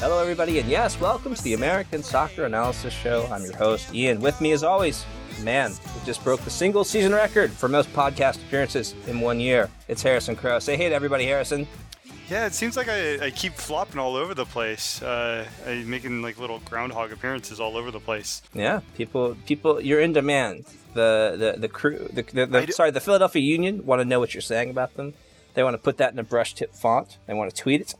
Hello, everybody, and yes, welcome to the American Soccer Analysis Show. I'm your host, Ian. With me, as always, man who just broke the single season record for most podcast appearances in one year. It's Harrison Crow. Say hey to everybody, Harrison. Yeah, it seems like I, I keep flopping all over the place. Uh, I'm making like little groundhog appearances all over the place. Yeah, people, people, you're in demand. The the the crew, the, the, the sorry, the Philadelphia Union want to know what you're saying about them. They want to put that in a brush tip font. They want to tweet it.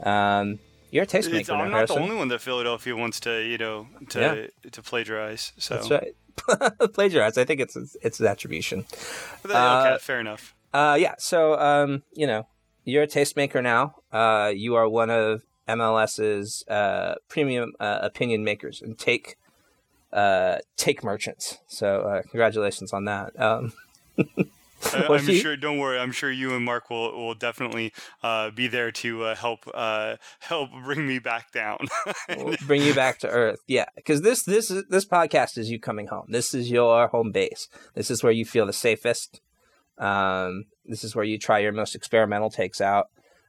Um, you're a tastemaker, It's, I'm not Harrison. the only one that Philadelphia wants to, you know, to to plagiarize. So That's right. Plagiarize. I think it's it's an attribution. But that- okay, Uh, fair enough. Uh, yeah. So, um, you know, you're a tastemaker now. Uh, you are one of MLS's uh, premium uh, opinion makers and take uh, take merchants. So, uh, congratulations on that. Um, I, was I'm he- sure. Don't worry. I'm sure you and Mark will will definitely uh, be there to uh, help uh, help bring me back down. we'll bring you back to earth. Yeah, because this this this podcast is you coming home. This is your home base. This is where you feel the safest. Um, this is where you try your most experimental takes out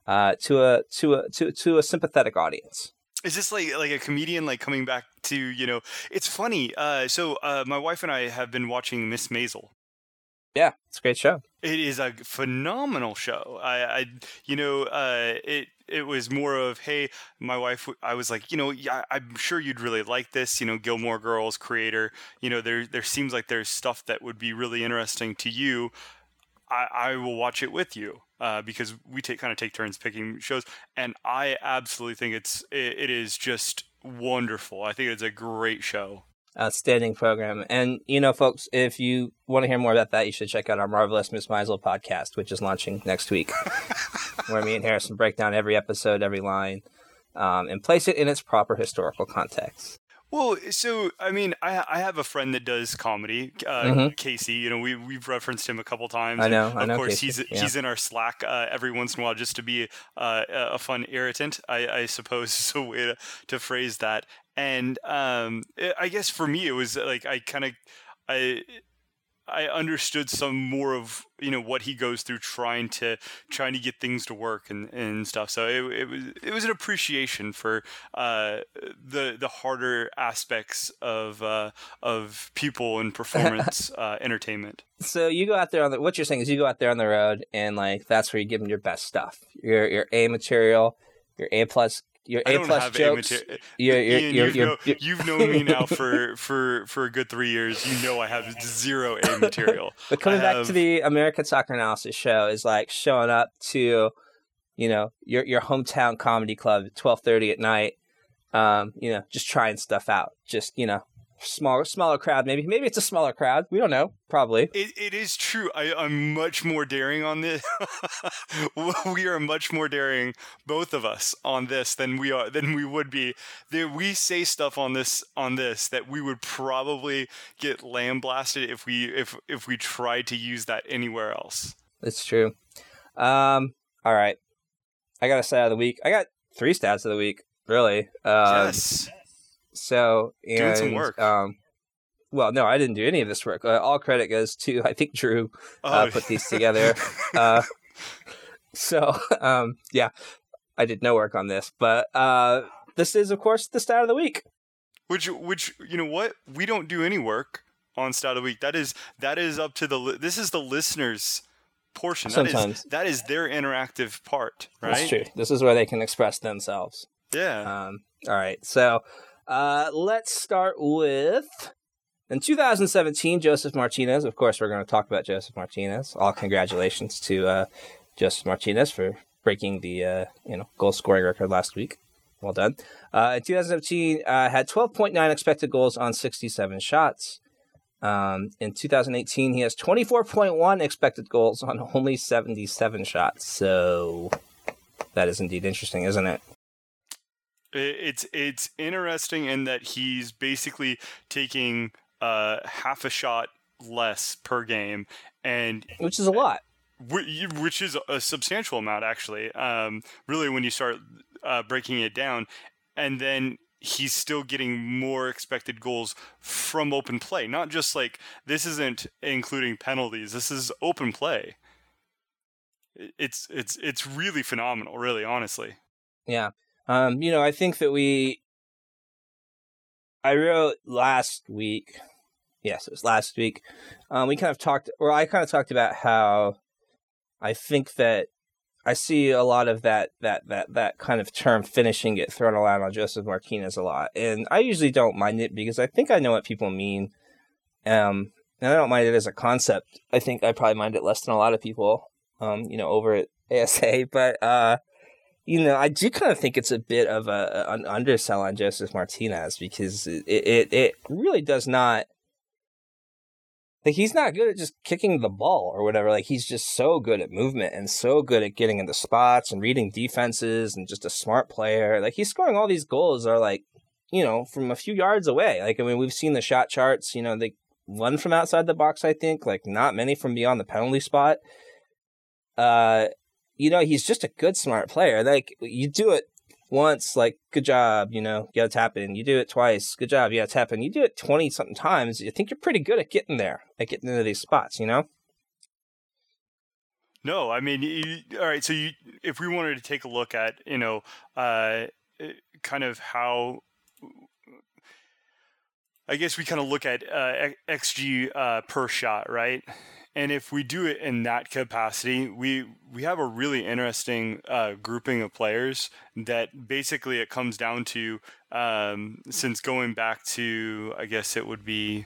uh, to a to a to to a sympathetic audience. Is this like like a comedian like coming back to you know? It's funny. Uh, so uh, my wife and I have been watching Miss Maisel. Yeah, it's a great show. It is a phenomenal show. I, I you know, uh, it it was more of hey, my wife. I was like, you know, yeah, I'm sure you'd really like this. You know, Gilmore Girls creator. You know, there there seems like there's stuff that would be really interesting to you. I, I will watch it with you uh, because we take kind of take turns picking shows, and I absolutely think it's it, it is just wonderful. I think it's a great show. Outstanding program. And, you know, folks, if you want to hear more about that, you should check out our Marvelous Miss Maisel podcast, which is launching next week, where me and Harrison break down every episode, every line, um, and place it in its proper historical context. Well, so I mean, I I have a friend that does comedy, uh, Mhm. Casey. You know, we we've referenced him a couple times. I know, I Of know course, Casey, he's yeah. he's in our Slack uh, every once in a while just to be uh, a a fun irritant. I, I suppose is a way to, to phrase that. And um, I I guess for me, it was like I kind of I. I understood some more of you know what he goes through trying to trying to get things to work and, and stuff. So it, it was it was an appreciation for uh, the the harder aspects of uh, of people and performance uh, entertainment. So you go out there on the, what you're saying is you go out there on the road and like, that's where you give them your best stuff. Your, your A material, your A plus, your A plus have jokes. a material. your- your- Ian, your- you've, your- know- you've known me now for, for, for a good three years. You know I have zero A material. But coming I back to the American Soccer Analysis show is like showing up to, you know, your your hometown comedy club at twelve thirty at night. Um, you know, just trying stuff out. Just you know, smaller smaller crowd. Maybe maybe it's a smaller crowd. We don't know. Probably. It, it is true. I, I'm much more daring on this. we are much more daring, both of us, on this than we are than we would be. There, we say stuff on this on this that we would probably get lambasted if we if if we tried to use that anywhere else. It's true. Um. All right. I got a stat of the week. I got three stats of the week. Really. Um, yes. So and, Doing some work. Um. Well, no, I didn't do any of this work. Uh, all credit goes to I think Drew uh, Oh. put these together. uh, so, um, yeah, I did no work on this, but uh, this is, of course, the stat of the week. which which you know what we don't do any work on stat of the week. That is that is up to the li- this is the listeners portion. That is Sometimes. that is their interactive part, right? That's true. This is where they can express themselves. Yeah. Um, all right, so uh, let's start with. In 2017, Josef Martinez. Of course, we're going to talk about Josef Martinez. All congratulations to uh, Josef Martinez for breaking the uh, you know goal scoring record last week. Well done. Uh, in 2017, uh, had 12.9 expected goals on 67 shots. Um, in 2018, he has 24.1 expected goals on only 77 shots. So that is indeed interesting, isn't it? It's it's interesting in that he's basically taking uh, half a shot less per game, and which is a lot. which is a substantial amount actually. Um, really, when you start uh, breaking it down, and then he's still getting more expected goals from open play. Not just like this isn't including penalties. This is open play. It's it's it's really phenomenal. Really, honestly. Yeah. Um, you know, I think that we I wrote last week. Yes, it was last week. Um, we kind of talked or I kind of talked about how I think that I see a lot of that that that that kind of term finishing get thrown around on Josef Martinez a lot. And I usually don't mind it because I think I know what people mean. Um and I don't mind it as a concept. I think I probably mind it less than a lot of people, um, you know, over at ASA. But uh you know, I do kind of think it's a bit of a an undersell on Josef Martinez because it it, it really does not like he's not good at just kicking the ball or whatever. Like he's just so good at movement and so good at getting into spots and reading defenses and just a smart player. Like he's scoring all these goals are like, you know, from a few yards away. Like I mean, we've seen the shot charts. You know, they one from outside the box. I think like not many from beyond the penalty spot. Uh, you know, he's just a good, smart player. Like you do it once, like good job, you know, you got to tap in. You do it twice, good job, you got to tap in. You do it twenty something times, you think you're pretty good at getting there, at getting into these spots, you know. No, I mean, you, all right. So you, if we wanted to take a look at, you know, uh, kind of how, I guess we kind of look at uh, xG uh, per shot, right? And if we do it in that capacity, we we have a really interesting uh, grouping of players that basically it comes down to um, since going back to I guess it would be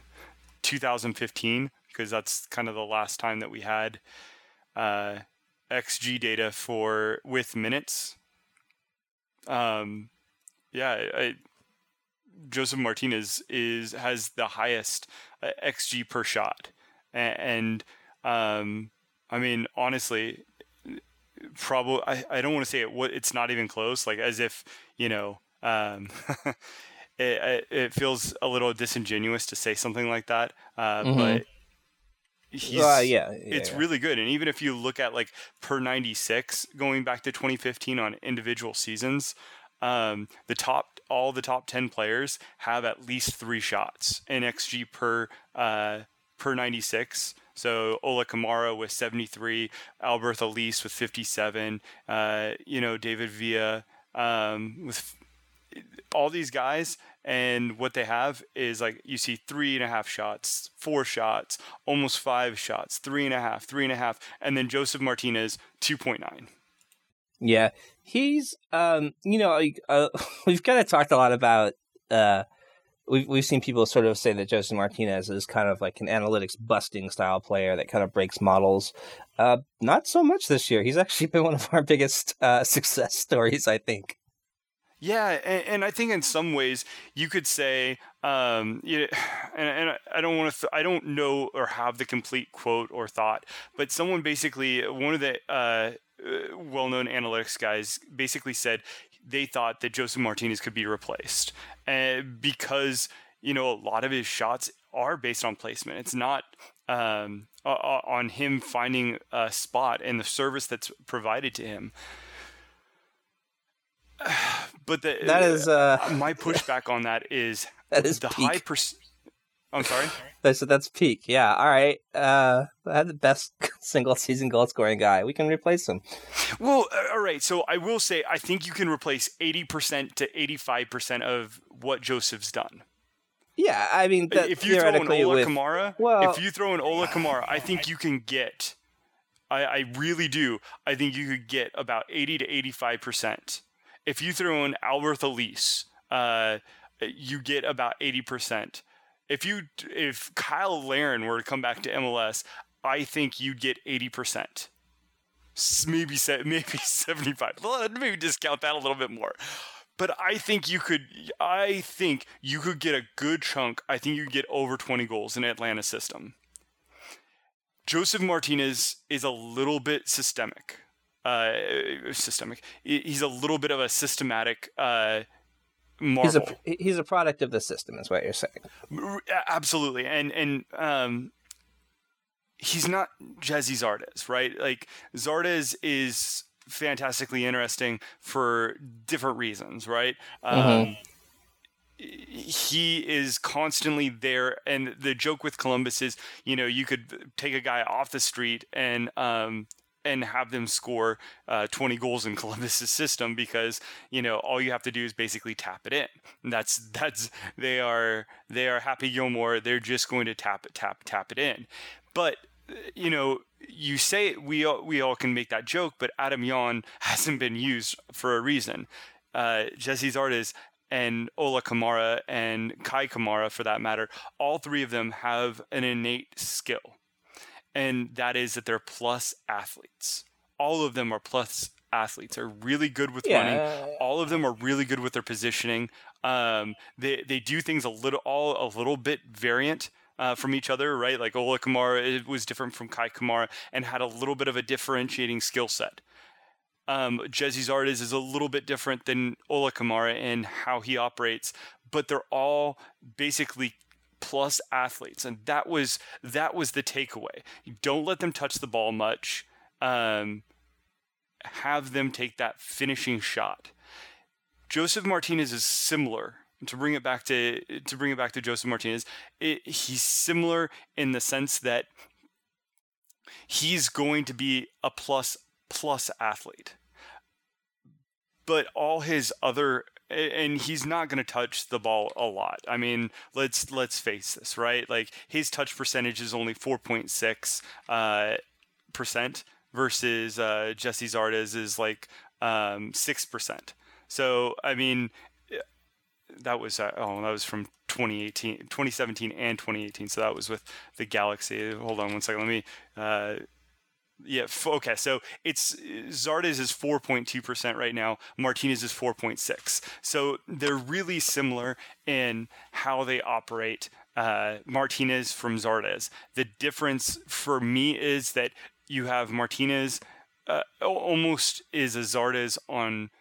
2015 because that's kind of the last time that we had uh, XG data for with minutes. Um, yeah, I, Josef Martinez is has the highest uh, XG per shot, and um, I mean honestly, probably I, I don't want to say it. What it's not even close. Like as if you know. Um, it, it feels a little disingenuous to say something like that, uh, Mhm. but he's Uh, yeah, yeah, it's yeah. really good. And even if you look at like per 96 going back to 2015 on individual seasons, um, the top all the top 10 players have at least three shots in XG per uh, per 96. So Ola Kamara with 73, Alberth Elis with 57, uh, you know David Villa um, with all these guys and what they have is like you see three and a half shots four shots almost five shots three and a half three and a half and then josef martinez 2.9 Yeah, he's um, you know, uh, we've kind of talked a lot about uh, we've we've seen people sort of say that Josef Martinez is kind of like an analytics busting style player that kind of breaks models. Uh, not so much this year. He's actually been one of our biggest uh, success stories, I think. Yeah, and, and I think in some ways you could say, um, you and, and I don't want to, th- I don't know or have the complete quote or thought, but someone basically, one of the uh, uh, well-known analytics guys, basically said they thought that Josef Martinez could be replaced, uh, because you know a lot of his shots are based on placement. It's not um, on him finding a spot and the service that's provided to him. But the, That is uh, my pushback on that is that is the peak. high perc- I'm sorry. That's that's peak. Yeah. All right. Uh, I had the best single season goal scoring guy. We can replace him. Well, all right. So I will say I think you can replace 80% to 85% of what Josef's done. Yeah. I mean, that if you throw an Ola with Kamara, well- if you throw an Ola Kamara, I think you can get. I, I really do. I think you could get about 80 to 85%. If you throw in Alberth Elis, uh, you get about 80%. If you if Cyle Larin were to come back to MLS, I think you'd get 80%. Maybe se- maybe 75. Well, maybe discount that a little bit more. But I think you could I think you could get a good chunk. I think you could get over 20 goals in Atlanta system. Joseph Martinez is a little bit systemic. Uh, systemic. He's a little bit of a systematic uh, He's a he's a product of the system, is what you're saying. Absolutely, and and um, he's not Gyasi Zardes, right? Like Zardes is fantastically interesting for different reasons, right? Um, he is constantly there, and the joke with Columbus is, you know, you could take a guy off the street and um, and have them score uh, 20 goals in Columbus's system because you know all you have to do is basically tap it in. And that's that's they are they are Happy Gilmore. They're just going to tap it tap tap it in. But you know you say we all, we all can make that joke, but Adam Jahn hasn't been used for a reason. Uh, Gyasi Zardes and Ola Kamara and Kei Kamara, for that matter, all three of them have an innate skill and that is that they're plus athletes. All of them are plus athletes. They're really good with running. All of them are really good with their positioning. Um, they they do things a little all a little bit variant. Uh, from each other, right? Like Ola Kamara it was different from Kei Kamara and had a little bit of a differentiating skill set. Um, Gyasi Zardes is a little bit different than Ola Kamara in how he operates, but they're all basically plus athletes, and that was that was the takeaway. Don't let them touch the ball much. Um, have them take that finishing shot. Josef Martinez is similar. To bring it back to to bring it back to Josef Martinez, it, he's similar in the sense that he's going to be a plus plus athlete but all his other and he's not going to touch the ball a lot. I mean, let's let's face this, right? Like his touch percentage is only 4.6 uh, percent versus uh, Gyasi Zardes is like um, six percent. So I mean, that was uh, oh that was from 2018, 2017 and 2018. So that was with the Galaxy. Hold on one second. Let me. Yeah. f- Okay. So it's Zardes is 4.2 percent right now. Martinez is 4.6. So they're really similar in how they operate. Uh, Martinez from Zardes. The difference for me is that you have Martinez uh, almost is a Zardes on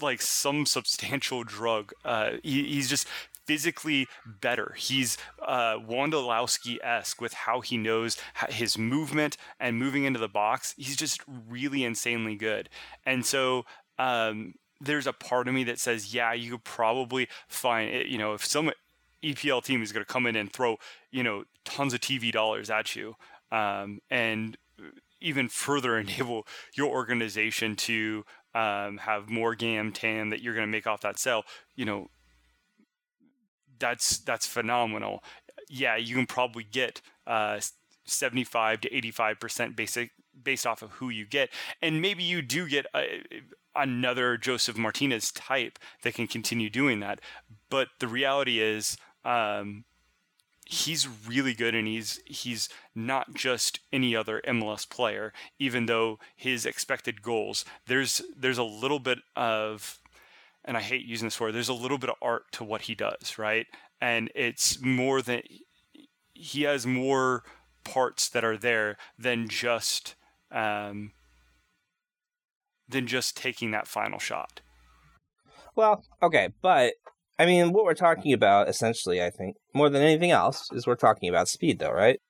like some substantial drug. Uh, he, he's just physically better. He's uh, Wondolowski esque with how he knows his movement and moving into the box. He's just really insanely good. And so um, there's a part of me that says, yeah, you could probably find it. You know, if some EPL team is going to come in and throw, you know, tons of TV dollars at you, um, and even further enable your organization to um, have more GAM TAM that you're going to make off that sale, you know, that's that's phenomenal. Yeah, you can probably get uh, 75 to 85 percent basic based off of who you get, and maybe you do get a, another Josef Martinez type that can continue doing that. But the reality is, um, he's really good and he's he's not just any other MLS player even though his expected goals there's there's a little bit of and I hate using this word there's a little bit of art to what he does right and it's more than he has more parts that are there than just um than just taking that final shot Well, okay, but I mean, what we're talking about essentially, I think, more than anything else, is we're talking about speed, though, right?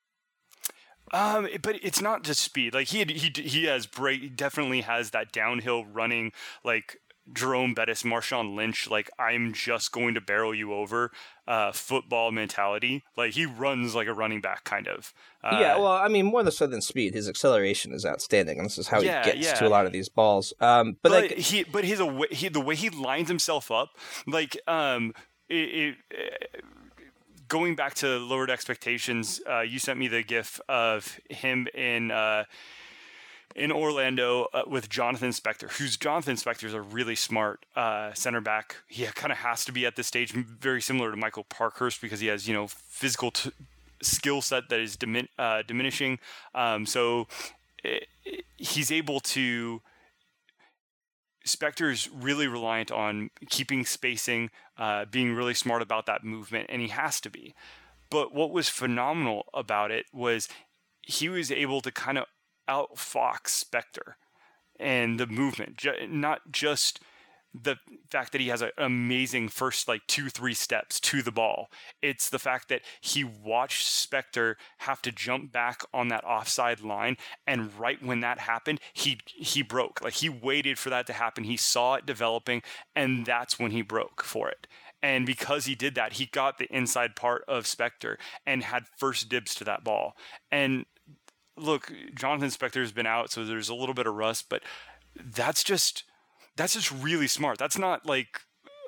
Um, but it's not just speed. Like he had, he he has break. He definitely has that downhill running like Jerome Bettis, Marshawn Lynch. Like I'm just going to barrel you over. Uh, football mentality. Like he runs like a running back, kind of. Uh, yeah, well, I mean, more than so than speed, his acceleration is outstanding, and this is how Yeah, he gets yeah. to a lot of these balls. Um, but, but like, he but his he the way he lines himself up like um it, it, going back to lowered expectations uh, you sent me the gif of him in uh in Orlando uh, with Jonathan Spector, who's Jonathan Spector is a really smart uh, center back. He kind of has to be at this stage, very similar to Michael Parkhurst because he has you know physical t- skill set that is dimin- uh, diminishing. Um, so i i- he's able to Spector's really reliant on keeping spacing, uh, being really smart about that movement, and he has to be. But what was phenomenal about it was he was able to kind of outfox Spector and the movement, not just the fact that he has an amazing first like two three steps to the ball. It's the fact that he watched Spector have to jump back on that offside line, and right when that happened, he he broke. Like he waited for that to happen. He saw it developing, and that's when he broke for it. And because he did that, he got the inside part of Spector and had first dibs to that ball. And look, Jonathan Spector has been out, so there's a little bit of rust, but that's just that's just really smart. That's not like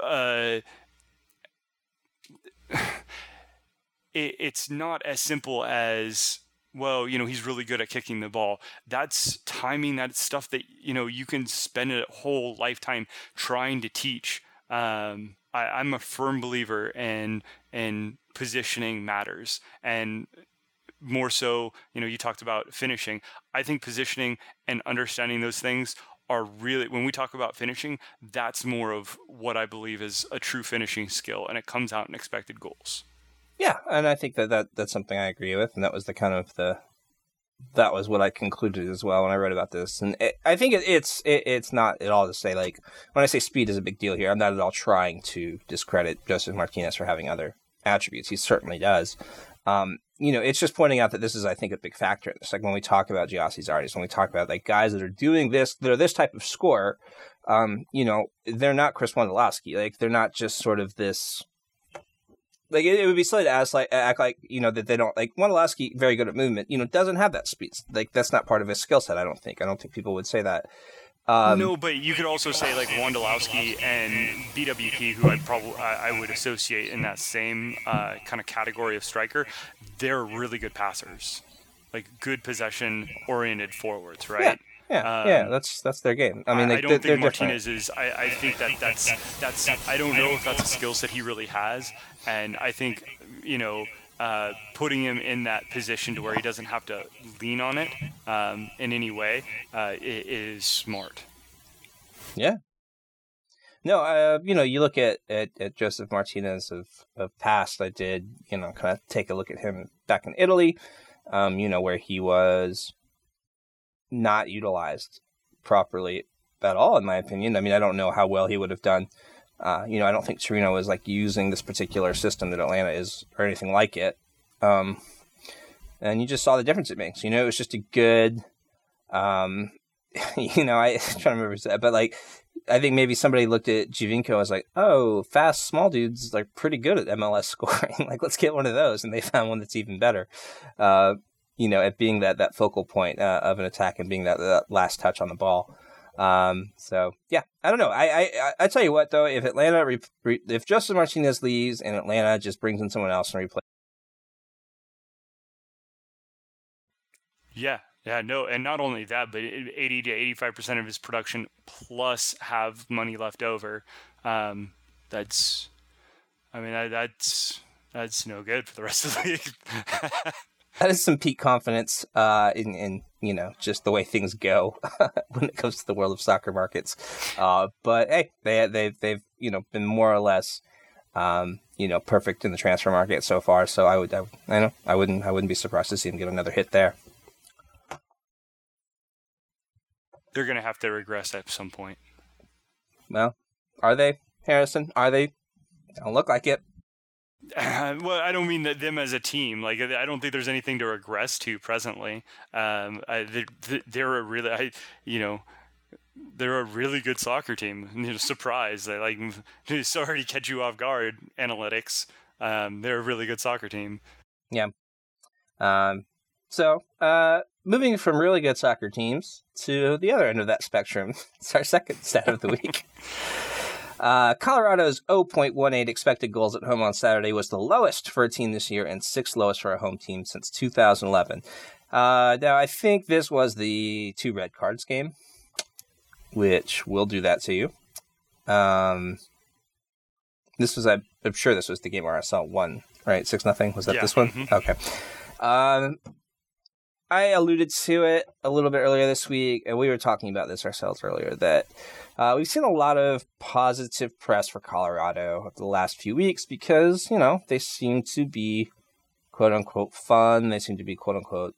uh, it, it's not as simple as well, you know, he's really good at kicking the ball. That's timing. That's stuff that you know you can spend a whole lifetime trying to teach. Um, I, I'm a firm believer in in positioning matters, and more so, you know, you talked about finishing. I think positioning and understanding those things are really when we talk about finishing, that's more of what I believe is a true finishing skill, and it comes out in expected goals. Yeah, and I think that, that that's something I agree with, and that was the kind of the that was what I concluded as well when I read about this. And it, I think it, it's it, it's not at all to say like when I say speed is a big deal here, I'm not at all trying to discredit Josef Martinez for having other attributes. He certainly does. Um, you know, it's just pointing out that this is, I think, a big factor. It's like when we talk about Gyasi Zardes, when we talk about like guys that are doing this, that are this type of score, um, you know, they're not Chris Wondolowski. Like they're not just sort of this like it, it, would be silly to ask like act like you know that they don't like Wondolowski very good at movement you know doesn't have that speed like that's not part of his skill set I don't think I don't think people would say that um, no but you could also say like Wondolowski and BWP who I'd probably I, I would associate in that same uh, kind of category of striker they're really good passers like good possession oriented forwards right yeah. Yeah, um, yeah, that's that's their game. I mean, they, I don't think Martinez different. is. I, I think that that's that's. I don't know if that's a skill set he really has, and I think you know uh, putting him in that position to where he doesn't have to lean on it um, in any way uh, is smart. Yeah. No, uh, you know, you look at, at, at Josef Martinez of, of past. I did, you know, kind of take a look at him back in Italy, um, you know, where he was not utilized properly at all, in my opinion. I mean, I don't know how well he would have done. Uh, you know, I don't think Torino is like using this particular system that Atlanta is or anything like it. Um, and you just saw the difference it makes. You know, it was just a good, um, you know, I, am trying to remember that, but like, I think maybe somebody looked at Giovinco as like, oh, fast small dudes like pretty good at MLS scoring. like, let's get one of those, and they found one that's even better. Uh, you know, at being that that focal point uh, of an attack and being that, that last touch on the ball. Um, so yeah, I don't know. I, I I tell you what though, if Atlanta re- re- if Justin Martinez leaves and Atlanta just brings in someone else and replace. Yeah, yeah, no, and not only that, but 80 to 85 percent of his production plus have money left over. Um, that's, I mean, that, that's that's no good for the rest of the league. that is some peak confidence uh, in, in you know just the way things go when it comes to the world of soccer markets. Uh, but hey, they they they've you know been more or less um, you know perfect in the transfer market so far. So I would I, I know I wouldn't I wouldn't be surprised to see them get another hit there. They're gonna have to regress at some point. Well, are they Harrison? Are they? Don't look like it. well, I don't mean that them as a team. Like, I don't think there's anything to regress to presently. Um, I, they're, they're a really, I, you know, they're a really good soccer team. You know, surprise! They like sorry to catch you off guard. Analytics. Um, they're a really good soccer team. Yeah. Um. So, uh, moving from really good soccer teams to the other end of that spectrum, it's our second stat of the week. Uh, Colorado's 0.18 expected goals at home on Saturday was the lowest for a team this year and sixth lowest for a home team since 2011. Uh, now, I think this was the two red cards game, which will do that to you. Um, this was, I'm sure this was the game where I saw one, right? Six nothing. Was that yeah. this one? Mm-hmm. Okay. Um, I alluded to it a little bit earlier this week, and we were talking about this ourselves earlier that uh, we've seen a lot of positive press for Colorado over the last few weeks because, you know, they seem to be quote unquote fun. They seem to be quote unquote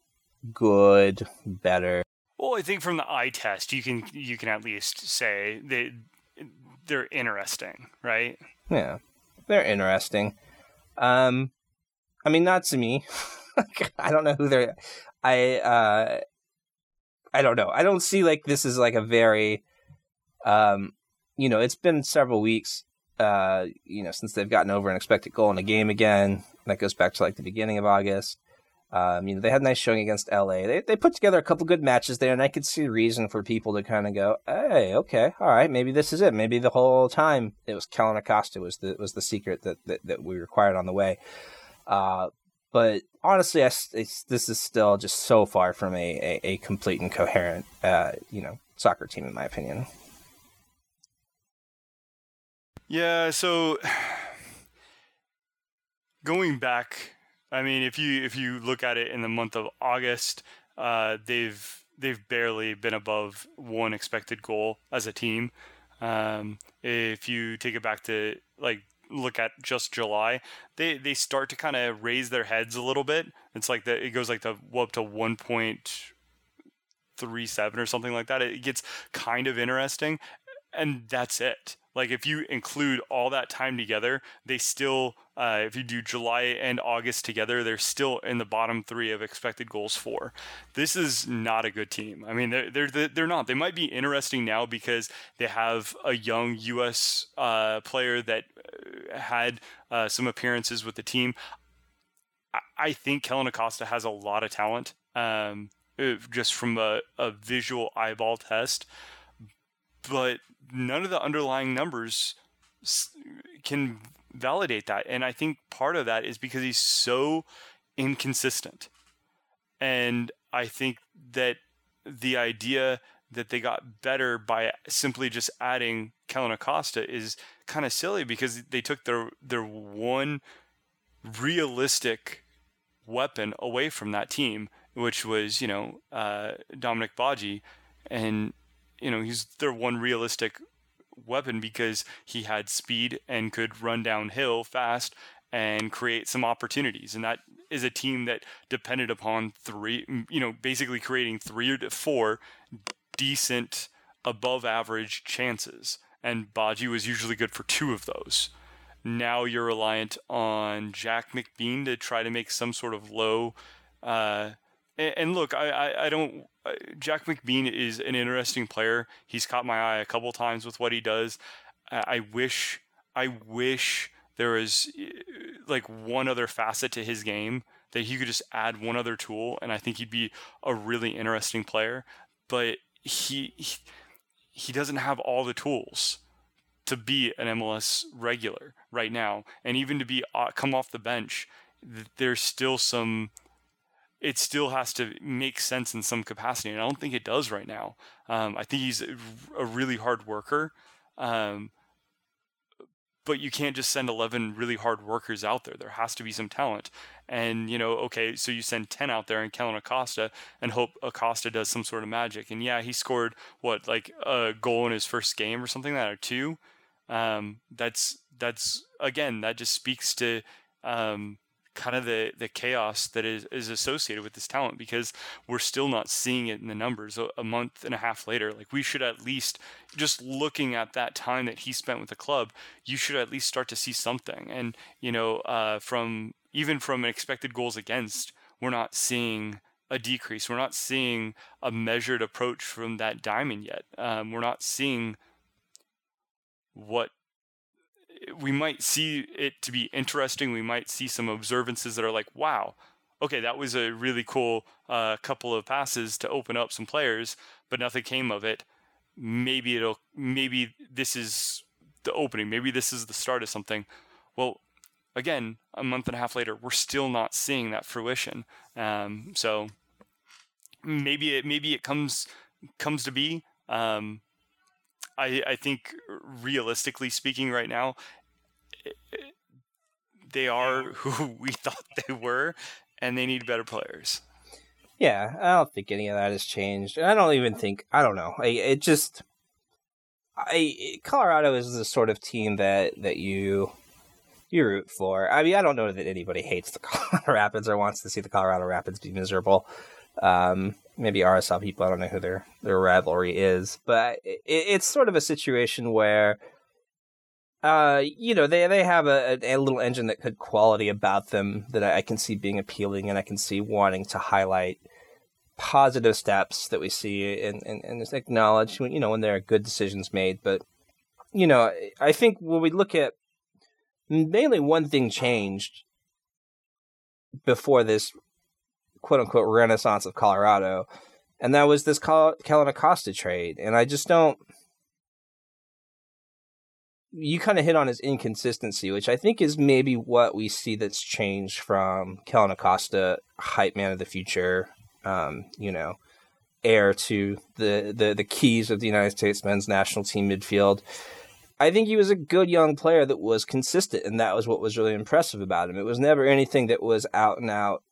good, better. Well, I think from the eye test, you can you can at least say that they're interesting, right? Yeah, they're interesting. Um, I mean, not to me. I don't know who they're. I uh, I don't know. I don't see like this is like a very, um, you know, it's been several weeks, uh, you know, since they've gotten over an expected goal in a game again. That goes back to like the beginning of August. Um, you know, they had a nice showing against LA. They they put together a couple good matches there, and I could see reason for people to kind of go, "Hey, okay, all right, maybe this is it. Maybe the whole time it was Kellyn Acosta was the was the secret that that, that we required on the way." Uh, but honestly, I, this is still just so far from a, a, a complete and coherent, uh, you know, soccer team, in my opinion. Yeah, so going back, I mean, if you if you look at it in the month of August, uh, they've they've barely been above one expected goal as a team. Um, if you take it back to like look at just July, they they start to kind of raise their heads a little bit. It's like the it goes like the up to one point three seven or something like that. It gets kind of interesting, and that's it. Like if you include all that time together, they still, uh, if you do July and August together, they're still in the bottom three of expected goals for. This is not a good team. I mean, they're they're they're not. They might be interesting now because they have a young U.S. Uh, player that uh, had uh, some appearances with the team. I, I think Kellyn Acosta has a lot of talent. Um, just from a, a visual eyeball test but none of the underlying numbers can validate that. And I think part of that is because he's so inconsistent. And I think that the idea that they got better by simply just adding Kellyn Acosta is kind of silly because they took their their one realistic weapon away from that team, which was you know uh, Dominique Badji, and you know, he's their one realistic weapon because he had speed and could run downhill fast and create some opportunities. And that is a team that depended upon three, you know, basically creating three or four decent above average chances. And Badji was usually good for two of those. Now you're reliant on Jack McBean to try to make some sort of low. Uh, and, and look, I, I, I don't Jack McBean is an interesting player. He's caught my eye a couple times with what he does. I wish I wish there was like one other facet to his game that he could just add one other tool, and I think he'd be a really interesting player. But he he, he doesn't have all the tools to be an MLS regular right now, and even to be uh, come off the bench, there's still some it still has to make sense in some capacity. And I don't think it does right now. Um, I think he's a really hard worker. Um, but you can't just send 11 really hard workers out there. There has to be some talent. And, you know, okay, so you send 10 out there and Kellyn Acosta and hope Acosta does some sort of magic. And yeah, he scored, what, like a goal in his first game or something like that, or two. Um, that's, that's, again, that just speaks to, um, kind of the the chaos that is, is associated with this talent because we're still not seeing it in the numbers. A, a, month and a half later like we should at least just looking at that time that he spent with the club you should at least start to see something. And you know uh, from even from expected goals against we're not seeing a decrease. We're not seeing a measured approach from that diamond yet. Um, we're not seeing what we might see it to be interesting. We might see some observances that are like, wow, okay, that was a really cool uh, couple of passes to open up some players, but nothing came of it. Maybe it'll, maybe this is the opening. Maybe this is the start of something. Well, again, a month and a half later, we're still not seeing that fruition. Um, so maybe it, maybe it comes comes to be. Um, I, I think realistically speaking, right now, eh, eh, they are who we thought they were, and they need better players. Yeah, I don't think any of that has changed. I don't even think I don't know. I, it just I eh, Colorado is the sort of team that that you you root for. I mean, I don't know that anybody hates the Colorado Rapids or wants to see the Colorado Rapids be miserable. Um, maybe RSL people, I don't know who their their rivalry is, but it, it's sort of a situation where uh, you know, they they have a, a, little engine that could quality about them that I, I can see being appealing, and I can see wanting to highlight positive steps that we see and, and, and acknowledge when you know when there are good decisions made. But you know, I think when we look at mainly one thing changed before this quote unquote renaissance of Colorado, and that was this Kellyn Acosta trade. And I just don't. You kind of hit on his inconsistency, which I think is maybe what we see that's changed from Kellyn Acosta, hype man of the future, um, you know, heir to the, the the keys of the United States men's national team midfield. I think he was a good young player that was consistent, and that was what was really impressive about him. It was never anything that was out and out,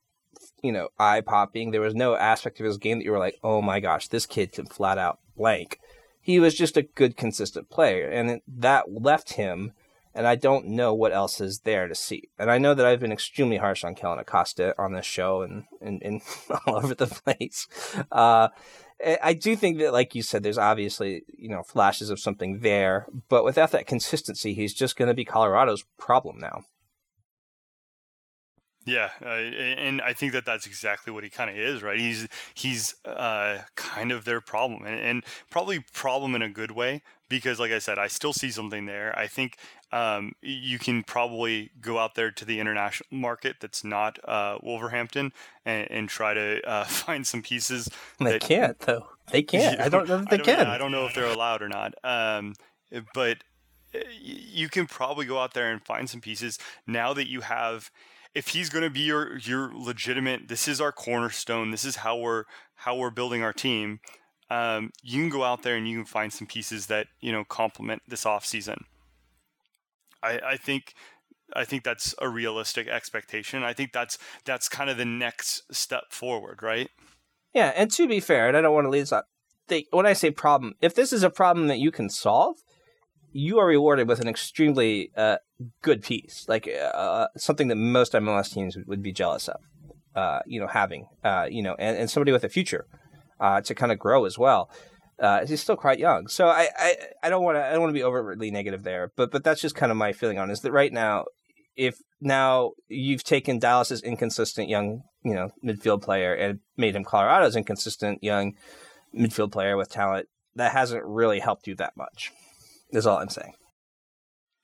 you know, eye popping. There was no aspect of his game that you were like, oh my gosh, this kid can flat out blank. He was just a good, consistent player, and that left him and I don't know what else is there to see. And I know that I've been extremely harsh on Kellyn Acosta on this show and, and, and all over the place. Uh, I do think that, like you said, there's obviously you know flashes of something there, but without that consistency, he's just going to be Colorado's problem now. Yeah, uh, and I think that that's exactly what he kind of is, right? He's he's uh, kind of their problem, and, and, probably problem in a good way because, like I said, I still see something there. I think um, you can probably go out there to the international market that's not uh, Wolverhampton and, and, try to uh, find some pieces. They that, can't though. They can't. I don't know if they I can. I don't know if they're allowed or not. Um, but uh, you can probably go out there and find some pieces now that you have if he's going to be your your legitimate, this is our cornerstone. This is how we're how we're building our team. Um, you can go out there and you can find some pieces that you know complement this off season. I, I think I think that's a realistic expectation. I think that's that's kind of the next step forward, right? Yeah, and to be fair, and I don't want to lead us up. They, when I say problem, if this is a problem that you can solve, you are rewarded with an extremely uh, good piece, like uh, something that most MLS teams would be jealous of. Uh, you know, having uh, you know, and, and somebody with a future uh, to kind of grow as well. Uh, he's still quite young, so I I, I don't want to I don't want to be overly negative there, but but that's just kind of my feeling on it, is that right now, if now you've taken Dallas's inconsistent young you know midfield player and made him Colorado's inconsistent young midfield player with talent, that hasn't really helped you that much. Is all I'm saying.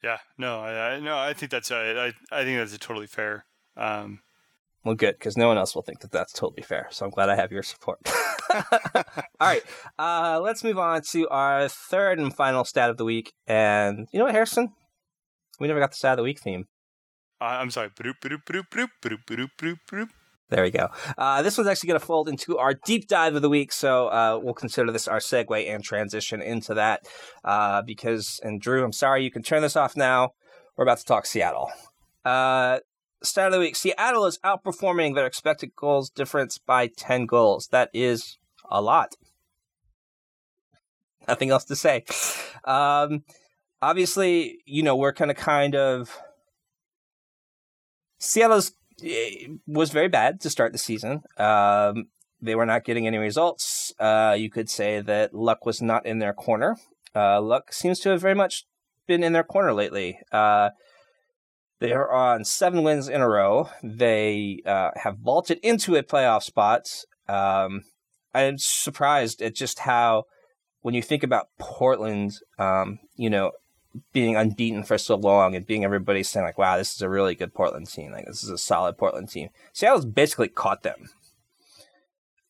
Yeah, no, I, I no, I think that's I, I think that's a totally fair. Um, well, good because no one else will think that that's totally fair. So I'm glad I have your support. all right, uh, let's move on to our third and final stat of the week. And you know what, Harrison? We never got the stat of the week theme. Uh, I'm sorry. There we go. Uh, this one's actually going to fold into our deep dive of the week, so uh, we'll consider this our segue and transition into that. Uh, because, and Drew, I'm sorry, you can turn this off now. We're about to talk Seattle. Uh, start of the week Seattle is outperforming their expected goals difference by 10 goals. That is a lot. Nothing else to say. Um, obviously, you know, we're kind of kind of. Seattle's was very bad to start the season. Um, they were not getting any results. Uh, you could say that luck was not in their corner. Uh, luck seems to have very much been in their corner lately. Uh, they are on seven wins in a row. They uh, have vaulted into a playoff spot. Um, I'm surprised at just how, when you think about Portland, um, you know, being unbeaten for so long and being everybody saying like, "Wow, this is a really good Portland team. Like this is a solid Portland team." Seattle's basically caught them,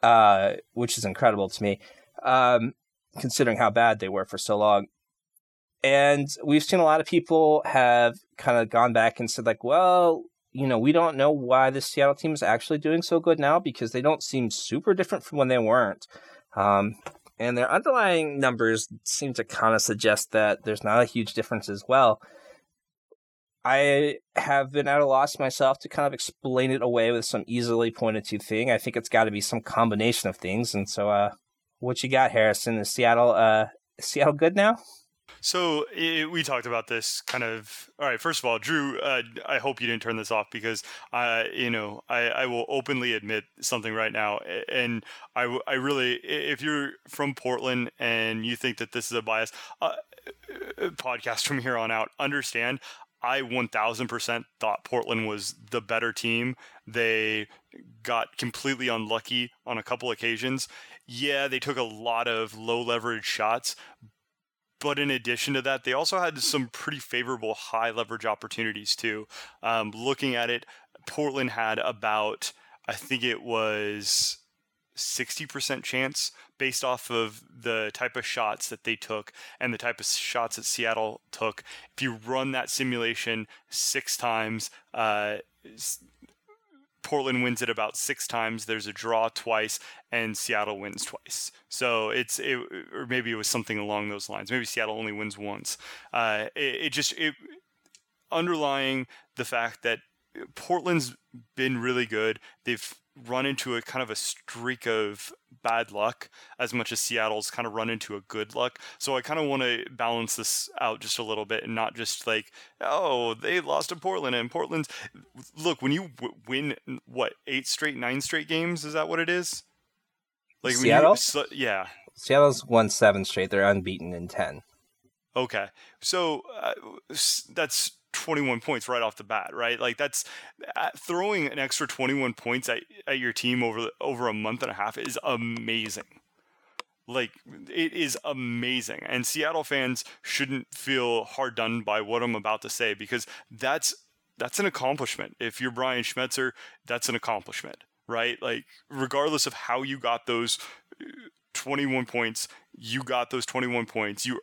uh, which is incredible to me, um, considering how bad they were for so long. And we've seen a lot of people have kind of gone back and said like, "Well, you know, we don't know why the Seattle team is actually doing so good now because they don't seem super different from when they weren't." Um, and their underlying numbers seem to kind of suggest that there's not a huge difference as well. I have been at a loss myself to kind of explain it away with some easily pointed to thing. I think it's got to be some combination of things. And so, uh, what you got, Harrison? Is Seattle, uh, Seattle good now? So i we talked about this kind of. All right, first of all, Drew, uh, I hope you didn't turn this off because I, you know, I, I will openly admit something right now, and I, I really, if you're from Portland and you think that this is a bias uh, uh, podcast from here on out, understand. I 1000% thought Portland was the better team. They got completely unlucky on a couple occasions. Yeah, they took a lot of low leverage shots, but in addition to that, they also had some pretty favorable high leverage opportunities too. Um, looking at it, Portland had about, I think it was 60% chance based off of the type of shots that they took and the type of shots that Seattle took. If you run that simulation six times, uh, Portland wins it about six times. There's a draw twice, and Seattle wins twice. So it's it, or maybe it was something along those lines. Maybe Seattle only wins once. Uh, it, it just it underlying the fact that Portland's been really good. They've run into a kind of a streak of bad luck as much as Seattle's kind of run into a good luck. So I kind of want to balance this out just a little bit and not just like, oh, they lost to Portland and Portland's look, when you w- win what, 8 straight, 9 straight games, is that what it is? Like when you- Seattle? so- yeah. Seattle's won seven straight. They're unbeaten in ten. Okay. So uh, that's 21 points right off the bat, right? Like that's uh, throwing an extra 21 points at, at your team over over a month and a half is amazing. Like it is amazing. And Seattle fans shouldn't feel hard done by what I'm about to say because that's that's an accomplishment. If you're Brian Schmetzer, that's an accomplishment, right? Like regardless of how you got those uh, 21 points, you got those 21 points. You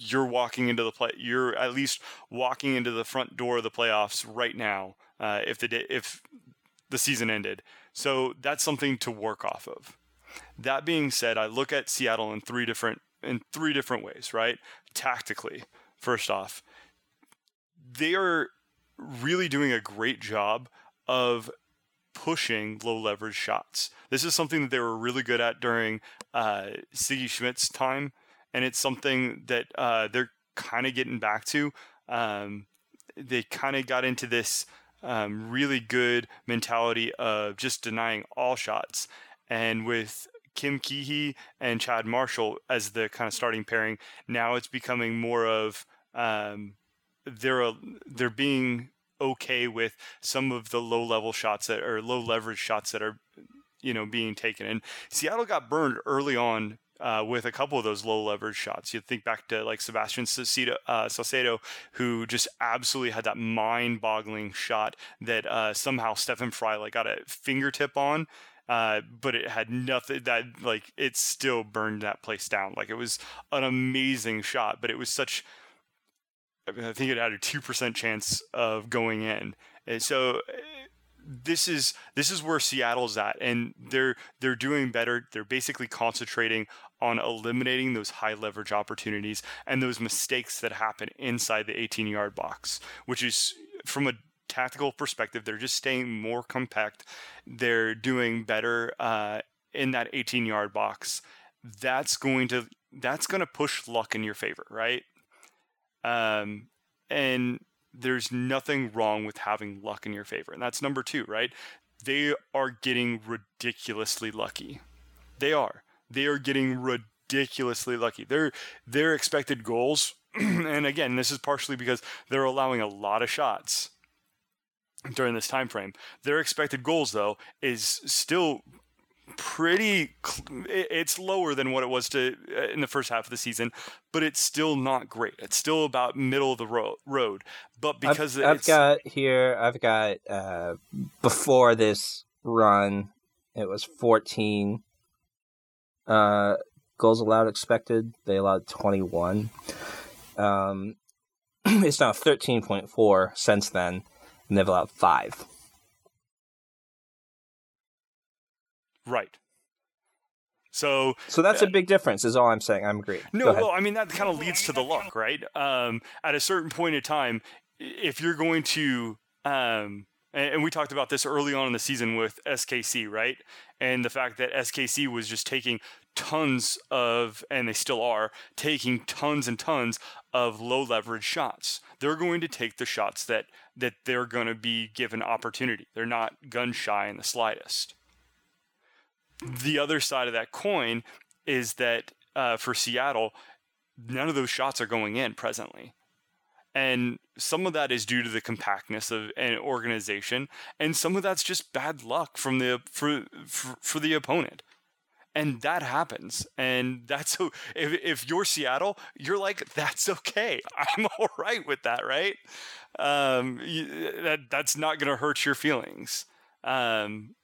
you're walking into the play. You're at least walking into the front door of the playoffs right now. Uh, if the day, if the season ended, so that's something to work off of. That being said, I look at Seattle in three different in three different ways. Right, tactically, first off, they are really doing a great job of pushing low leverage shots. This is something that they were really good at during uh, Sigi Schmid's time, and it's something that uh, they're kind of getting back to. Um, they kind of got into this um, really good mentality of just denying all shots, and with Kim Kee-hee and Chad Marshall as the kind of starting pairing, now it's becoming more of um, they're a, they're being okay with some of the low level shots that or low leverage shots that are you know being taken and Seattle got burned early on uh, with a couple of those low leverage shots. You think back to like Sebastian Saucedo, uh, Saucedo, who just absolutely had that mind boggling shot that uh, somehow Stefan Frei like got a fingertip on. Uh, but it had nothing that like it still burned that place down. Like it was an amazing shot, but it was such I, mean, I think it had a two percent chance of going in. And so eh, this is this is where Seattle's at, and they're they're doing better. They're basically concentrating on eliminating those high leverage opportunities and those mistakes that happen inside the 18 yard box, which is from a tactical perspective, they're just staying more compact. They're doing better uh, in that 18 yard box. That's going to that's going to push luck in your favor, right? Um, and there's nothing wrong with having luck in your favor. And that's number two, right? They are getting ridiculously lucky. They are. They are getting ridiculously lucky. Their their expected goals, and again, this is partially because they're allowing a lot of shots during this time frame. Their expected goals, though, is still pretty cl- it's lower than what it was to uh, in the first half of the season but it's still not great it's still about middle of the ro- road but because I've, I've got here. I've got uh, before this run, it was fourteen uh, goals allowed expected. They allowed twenty one. Um, it's now thirteen point four since then, and they've allowed five. right so So that's a big difference. Is all I'm saying. I'm agreed. Go No, well, I mean that kind of leads to the luck, right? Um, at a certain point in time, if you're going to, um, and, and we talked about this early on in the season with SKC, right? And the fact that SKC was just taking tons of, and they still are, taking tons and tons of low leverage shots. They're going to take the shots that that they're going to be given opportunity. They're not gun shy in the slightest. The other side of that coin is that uh, for Seattle, none of those shots are going in presently. And some of that is due to the compactness of an organization, and some of that's just bad luck from the for for, for the opponent and that happens. And that's so if, if you're seattle you're like that's okay. I'm all right with that right? Um you, that that's not going to hurt your feelings. Um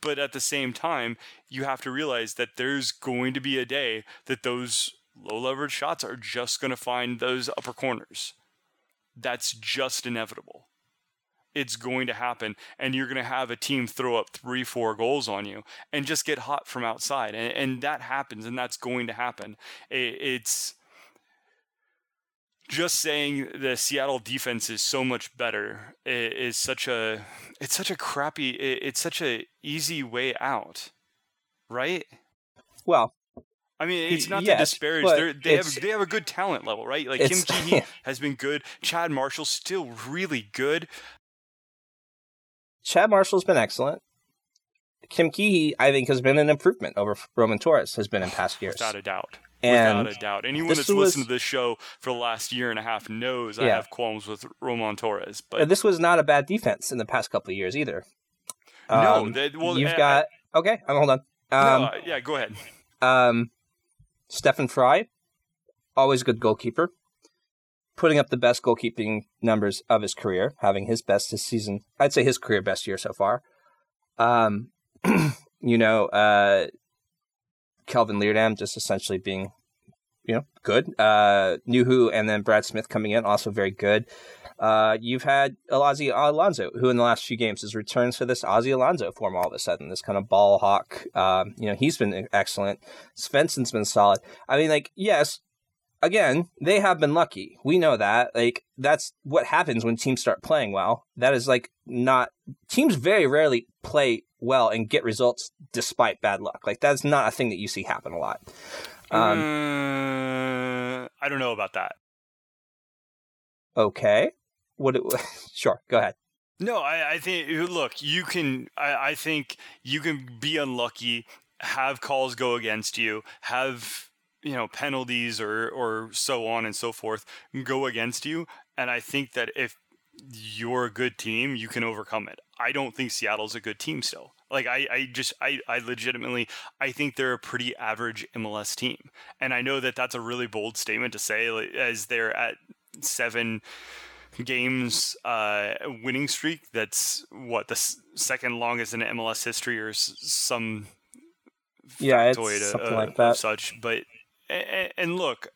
but at the same time you have to realize that there's going to be a day that those low leverage shots are just going to find those upper corners. That's just inevitable it's going to happen and you're going to have a team throw up three four goals on you and just get hot from outside and, and that happens and that's going to happen it, it's just saying the Seattle defense is so much better is such a it's such a crappy it's such a easy way out right Well, I mean, it's not yes, to disparage. They're, they have they have a good talent level, right? Like Kim Kee-hee has been good. Chad Marshall's still really good. Chad Marshall's been excellent. Kim Kee-hee, I think, has been an improvement over Roman Torres has been in past years. Without a doubt. And Without a doubt. Anyone that's was- listened to this show for the last year and a half knows I have qualms with Roman Torres. Uh, But this was not a bad defense in the past couple of years either. No, Um, that- well, you've I- got okay. Um, hold on. Um, no, uh, yeah, go ahead. um, Stefan Frei, always a good goalkeeper, putting up the best goalkeeping numbers of his career, having his best season. I'd say his career best year so far. Um, you know, uh, Kelvin Leerdam just essentially being, you know, good. Uh, Nouhou and then Brad Smith coming in, also very good. Uh, you've had Ozzie Alonso, who in the last few games has returned to this Ozzie Alonso form all of a sudden, this kind of ball hawk. Um, you know, he's been excellent. Svensson's been solid. I mean, like, yes, again, they have been lucky. We know that. Like, that's what happens when teams start playing well. That is like not teams very rarely play well and get results despite bad luck. Like that's not a thing that you see happen a lot. Um, Uh, I don't know about that. okay, what? It, sure, go ahead. No, I, I think look, you can. I, I think you can be unlucky, have calls go against you, have you know penalties or or so on and so forth go against you, and I think that if you're a good team, you can overcome it. I don't think Seattle's a good team still. Like I, I just I, I legitimately I think they're a pretty average MLS team, and I know that that's a really bold statement to say like, as they're at seven games uh, winning streak. That's what the s- second longest in MLS history, or s- some Yeah, it's something uh, like that. such. But and, and look,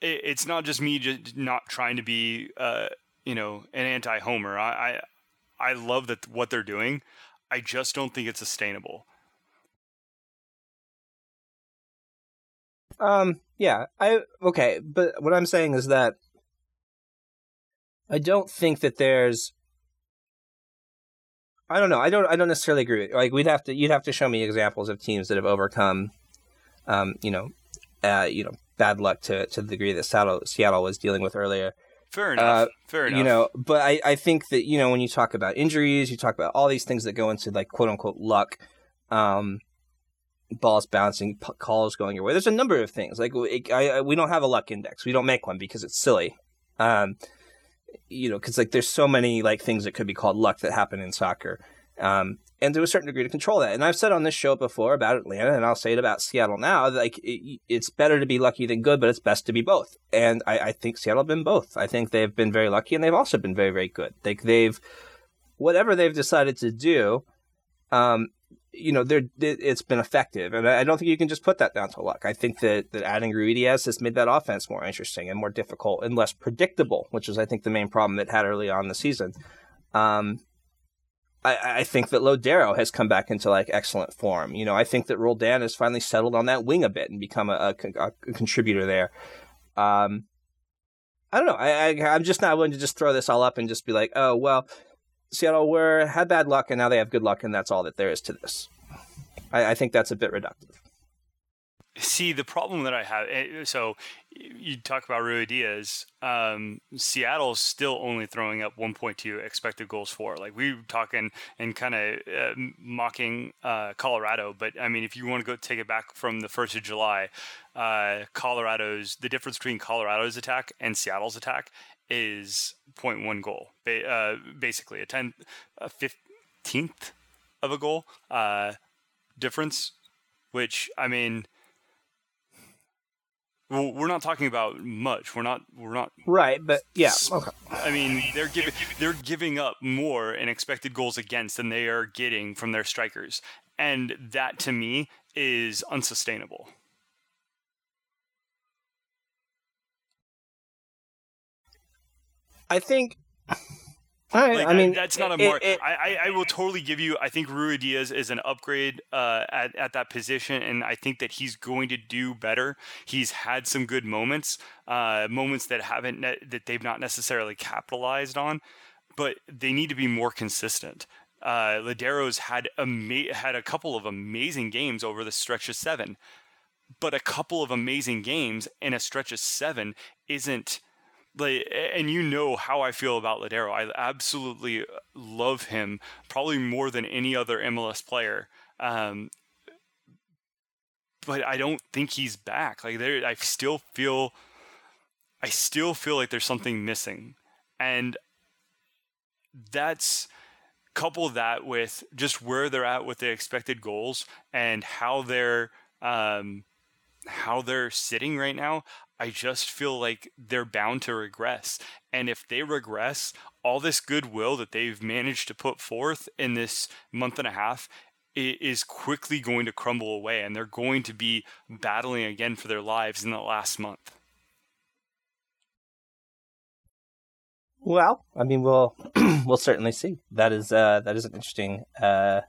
it, it's not just me just not trying to be uh, you know an anti-homer. I, I I love that what they're doing. I just don't think it's sustainable. Um, yeah, I okay, but what I'm saying is that I don't think that there's. I don't know. I don't. I don't necessarily agree. With, like we'd have to. You'd have to show me examples of teams that have overcome, um, you know, uh, you know, bad luck to to the degree that Seattle Seattle was dealing with earlier. Fair enough. Fair enough. Uh, You know, but I, I think that, you know, when you talk about injuries, you talk about all these things that go into like quote unquote luck, um, balls bouncing, p- calls going your way. There's a number of things. Like it, I, I, we don't have a luck index. We don't make one because it's silly. Um, you know, because like there's so many like things that could be called luck that happen in soccer. Um, and to a certain degree to control that. And I've said on this show before about Atlanta, and I'll say it about Seattle now. Like it, it's better to be lucky than good, but it's best to be both. And I, I think Seattle have been both. I think they've been very lucky, and they've also been very, very good. Like they've whatever they've decided to do, um, you know, they're it, it's been effective, and I don't think you can just put that down to luck. I think that that adding Ruidiaz has made that offense more interesting and more difficult and less predictable, which is I think the main problem it had early on in the season. Um, I, I think that Lodeiro has come back into like excellent form. You know, I think that Roldan has finally settled on that wing a bit and become a, a, a contributor there. Um, I don't know. I, I I'm just not willing to just throw this all up and just be like, oh well, Seattle were had bad luck and now they have good luck and that's all that there is to this. I, I think that's a bit reductive. See, the problem that I have, eh, so you talk about Ruidiaz. Um, Seattle's still only throwing up 1.2 expected goals for. Like we were talking and kind of uh, mocking uh, Colorado, but I mean, if you want to go take it back from the first of July, uh, Colorado's the difference between Colorado's attack and Seattle's attack is 0.1 goal, uh, basically a tenth, a 15th of a goal uh, difference. Which I mean well, we're not talking about much. We're not. We're not. Right, but yeah. Okay. I mean, they're giving they're giving up more in expected goals against than they are getting from their strikers, and that to me is unsustainable. I think. Right. Like, I mean, that's not a mark. I, I will totally give you. I think Ruidiaz is an upgrade uh, at at that position, and I think that he's going to do better. He's had some good moments, uh, moments that haven't ne- that they've not necessarily capitalized on, but they need to be more consistent. Uh, Lodeiro's had ama- had a couple of amazing games over the stretch of seven, but a couple of amazing games in a stretch of seven isn't like and you know how I feel about Lodeiro. I absolutely love him, probably more than any other MLS player. Um, but I don't think he's back. Like there, I still feel, I still feel like there's something missing, and that's couple that with just where they're at with the expected goals and how they're um, how they're sitting right now, I just feel like they're bound to regress. And if they regress, all this goodwill that they've managed to put forth in this month and a half is quickly going to crumble away and they're going to be battling again for their lives in the last month. Well, I mean, we'll we'll certainly see. That is uh, that is an interesting uh,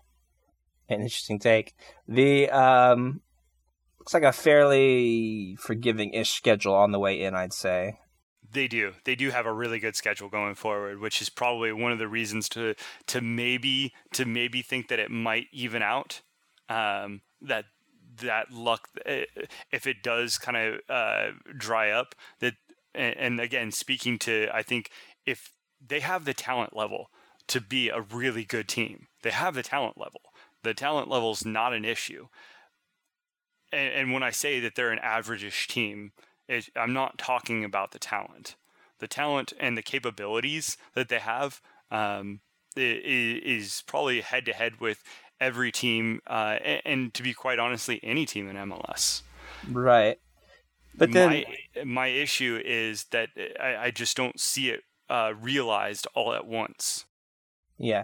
an interesting take. The um, looks like a fairly forgiving-ish schedule on the way in. I'd say. They do. They do have a really good schedule going forward, which is probably one of the reasons to to maybe to maybe think that it might even out. Um, that that luck, eh, if it does kind of uh, dry up, that and, again speaking to, I think if they have the talent level to be a really good team, they have the talent level. The talent level is not an issue. And, and when I say that they're an average-ish team, it, I'm not talking about the talent. The talent and the capabilities that they have um, is probably head to head with every team, uh, and, and to be quite honestly, any team in MLS. Right. But then, my my issue is that I, I just don't see it uh, realized all at once. yeah,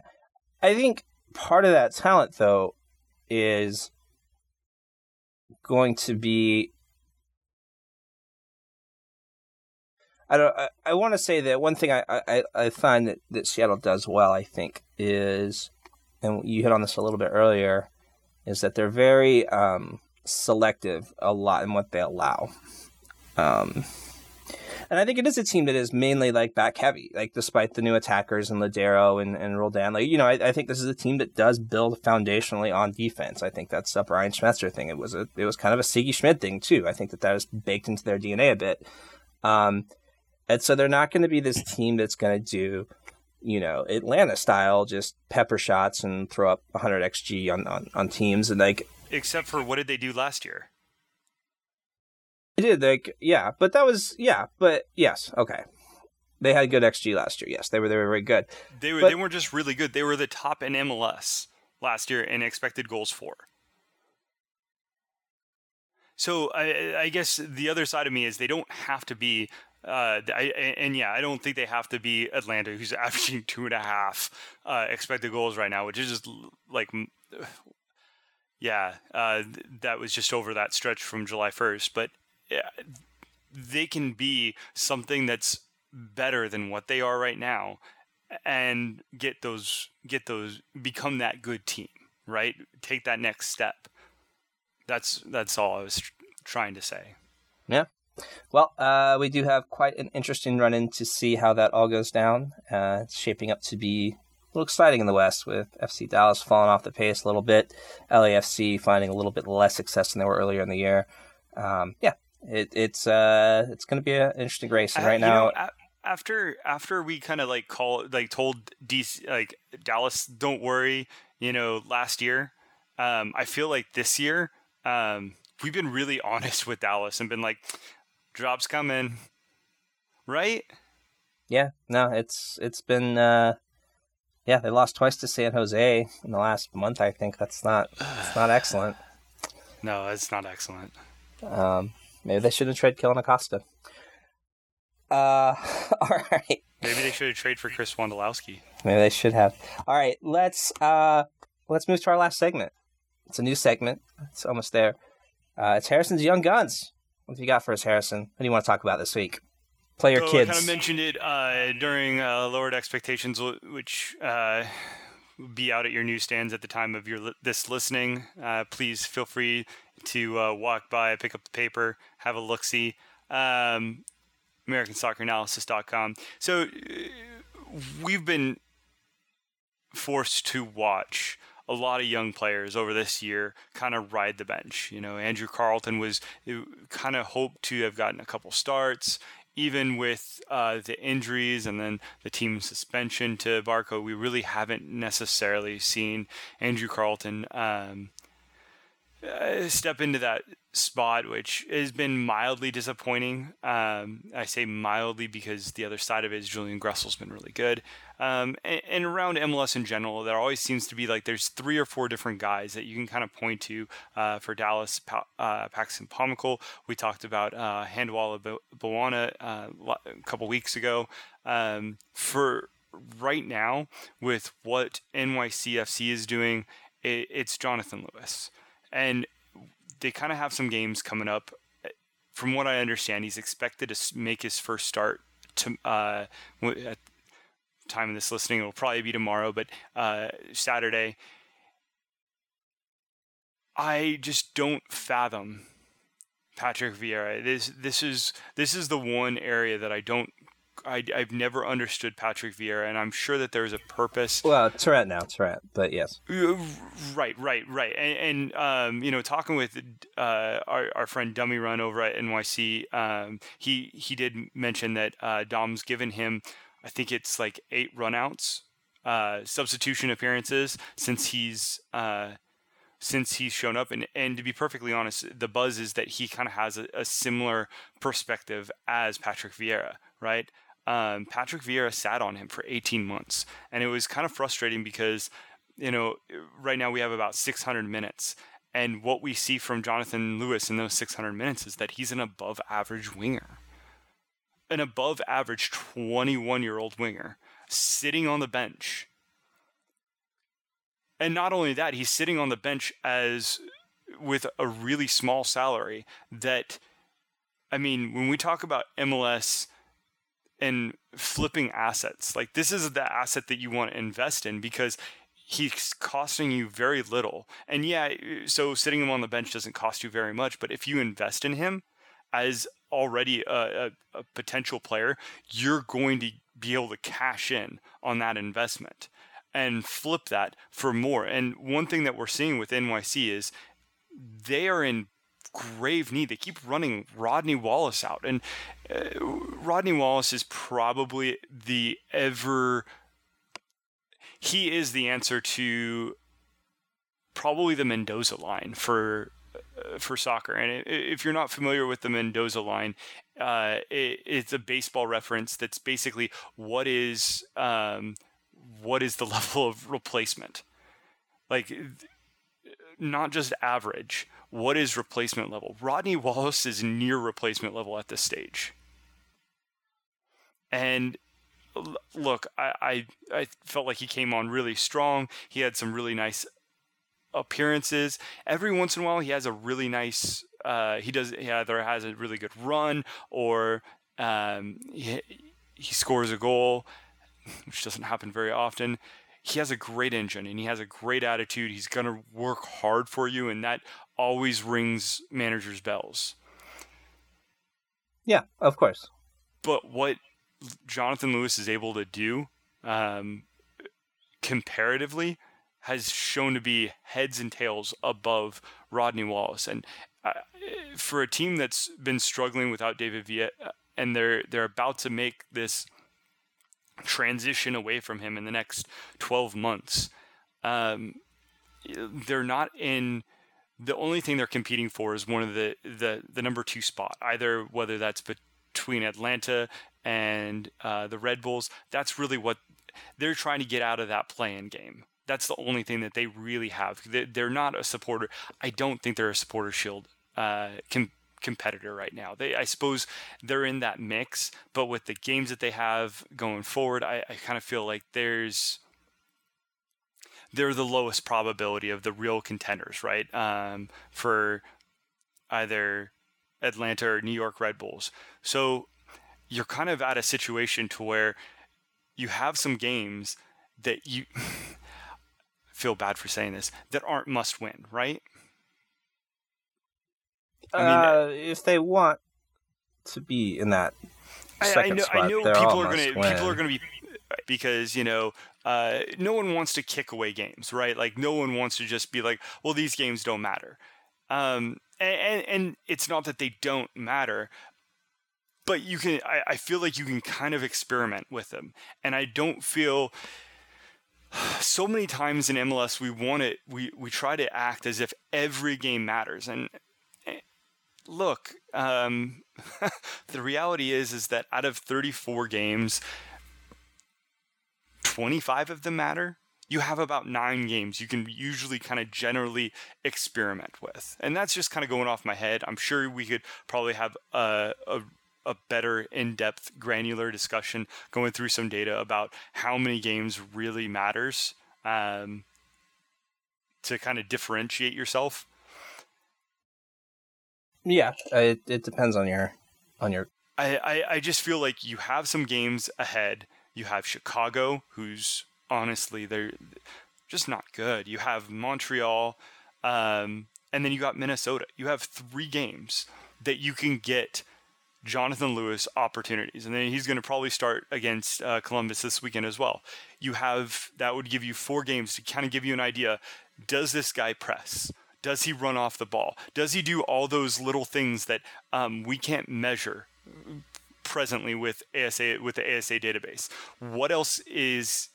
I think part of that talent though is going to be. I don't. I, I want to say that one thing I, I, I find that, that Seattle does well. I think is, and you hit on this a little bit earlier, is that they're very um, selective a lot in what they allow. Um, and I think it is a team that is mainly like back heavy, like despite the new attackers and Lodeiro and, and Roldan. Like, you know, I, I think this is a team that does build foundationally on defense. I think that's a Brian Schmetzer thing. It was a it was kind of a Sigi Schmid thing too. I think that that is baked into their DNA a bit. Um, and so they're not going to be this team that's going to do, you know, Atlanta style, just pepper shots and throw up 100 xg on, on, on teams. And like, Except for what did they do last year? They did like yeah, but that was yeah, but yes, okay. They had good XG last year. Yes, they were they were very good. They were But- they weren't just really good; they were the top in MLS last year in expected goals for. So I, I guess the other side of me is they don't have to be. Uh, I, and yeah, I don't think they have to be Atlanta, who's averaging two and a half uh, expected goals right now, which is just like, yeah, uh, that was just over that stretch from July first. But yeah, they can be something that's better than what they are right now and get those get those become that good team right take that next step that's that's all i was trying to say Yeah. Well, uh, we do have quite an interesting run in to see how that all goes down. Uh, it's shaping up to be a little exciting in the West with FC Dallas falling off the pace a little bit, LAFC finding a little bit less success than they were earlier in the year. um, yeah, it, it's uh, it's going to be an interesting race. And right now, know, after after we kind of like call like told DC like Dallas, don't worry, you know, last year, um, I feel like this year, um, we've been really honest with Dallas and been like, jobs coming, right? yeah, no, it's it's been uh, yeah, they lost twice to San Jose in the last month. I think that's not it's not excellent. No, it's not excellent. Um, maybe they shouldn't trade Kellyn Acosta. Uh, all right. Maybe they should have traded for Chris Wondolowski. Maybe they should have. All right, let's uh let's move to our last segment. It's a new segment. It's almost there. Uh, it's Harrison's Young Guns. What have you got for us, Harrison? What do you want to talk about this week? Play your So kids. I kind of mentioned it uh, during uh, Lowered Expectations, which uh, will be out at your newsstands at the time of your li- this listening. Uh, please feel free to uh, walk by, pick up the paper, have a look see. Um, AmericanSoccerAnalysis.com. So uh, we've been forced to watch a lot of young players over this year kind of ride the bench. You know, Andrew Carleton was kind of hoped to have gotten a couple starts. Even with uh, the injuries and then the team suspension to Barco, we really haven't necessarily seen Andrew Carleton um, uh, step into that spot, which has been mildly disappointing. Um, I say mildly because the other side of it is Julian Gressel's been really good. Um, and, and around MLS in general, there always seems to be like there's three or four different guys that you can kind of point to uh, for Dallas. Pa- uh, Paxton Pomykal, we talked about uh, Handwalla Bo- Bwana uh, a couple weeks ago. Um, for right now, with what NYCFC is doing, it, it's Jonathan Lewis. And they kind of have some games coming up. From what I understand, he's expected to make his first start to uh, at time of this listening. It'll probably be tomorrow, but uh, Saturday. I just don't fathom Patrick Vieira. This this is this is the one area that I don't. I, I've never understood Patrick Vieira, and I'm sure that there's a purpose well, Torrent now, Torrent, but yes. Right, right, right. And, and um, you know, talking with uh, our, our friend Dummy Run over at NYC, um, he he did mention that uh, Dom's given him, I think it's like eight runouts, uh, substitution appearances since he's uh, since he's shown up. And and to be perfectly honest, the buzz is that he kind of has a, a similar perspective as Patrick Vieira, right? Um, Patrick Vieira sat on him for 18 months, and it was kind of frustrating because you know, right now we have about 600 minutes. And what we see from Jonathan Lewis in those 600 minutes is that he's an above average winger. An above average 21 year old winger sitting on the bench. And not only that, he's sitting on the bench as with a really small salary that, I mean, when we talk about MLS and flipping assets, like this is the asset that you want to invest in because he's costing you very little. And yeah, so sitting him on the bench doesn't cost you very much, but if you invest in him as already a, a, a potential player, you're going to be able to cash in on that investment and flip that for more. And one thing that we're seeing with NYC is they are in grave need. They keep running Rodney Wallace out, and uh, Rodney Wallace is probably the ever. He is the answer to probably the Mendoza line for uh, for soccer. And if you're not familiar with the Mendoza line, uh, it, it's a baseball reference. That's basically what is um, what is the level of replacement, like not just average. What is replacement level? Rodney Wallace is near replacement level at this stage. And look, I, I I felt like he came on really strong. He had some really nice appearances. Every once in a while, he has a really nice. Uh, he does. He either has a really good run or um, he, he scores a goal, which doesn't happen very often. He has a great engine and he has a great attitude. He's gonna work hard for you, and that always rings managers' bells. Yeah, of course. But what Jonathan Lewis is able to do um, comparatively has shown to be heads and tails above Rodney Wallace. And uh, for a team that's been struggling without David Villa, uh, and they're they're about to make this transition away from him in the next 12 months. Um, they're not in the only thing they're competing for is one of the, the, the number two spot, either whether that's between Atlanta and uh, the Red Bulls. That's really what they're trying to get out of that playing game. That's the only thing that they really have. They're not a supporter. I don't think they're a supporter shield uh, com- competitor right now. They, I suppose, they're in that mix, but with the games that they have going forward, I, I kind of feel like there's they're the lowest probability of the real contenders, right? Um, for either Atlanta or New York Red Bulls. So you're kind of at a situation to where you have some games that you feel bad for saying this that aren't must win, right? I mean, uh, if they want to be in that second I, I know, spot, I know people are going to people are going to be because you know uh, no one wants to kick away games, right? Like no one wants to just be like, well, these games don't matter, um, and, and and it's not that they don't matter, but you can. I, I feel like you can kind of experiment with them, and I don't feel. So many times in MLS, we want it. We we try to act as if every game matters, and eh, look, um, the reality is is that out of 34 games, 25 of them matter. You have about nine games you can usually kind of generally experiment with. And that's just kind of going off my head. I'm sure we could probably have a, a, a better in depth, granular discussion going through some data about how many games really matters um, to kind of differentiate yourself. Yeah, it it depends on your on your. I, I, I just feel like you have some games ahead. You have Chicago, who's honestly they're just not good. You have Montreal, um, and then you got Minnesota. You have three games that you can get Jonathan Lewis opportunities, and then he's going to probably start against uh, Columbus this weekend as well. You have that would give you four games to kind of give you an idea. Does this guy press? Does he run off the ball? Does he do all those little things that um, we can't measure presently with ASA with the ASA database? What else is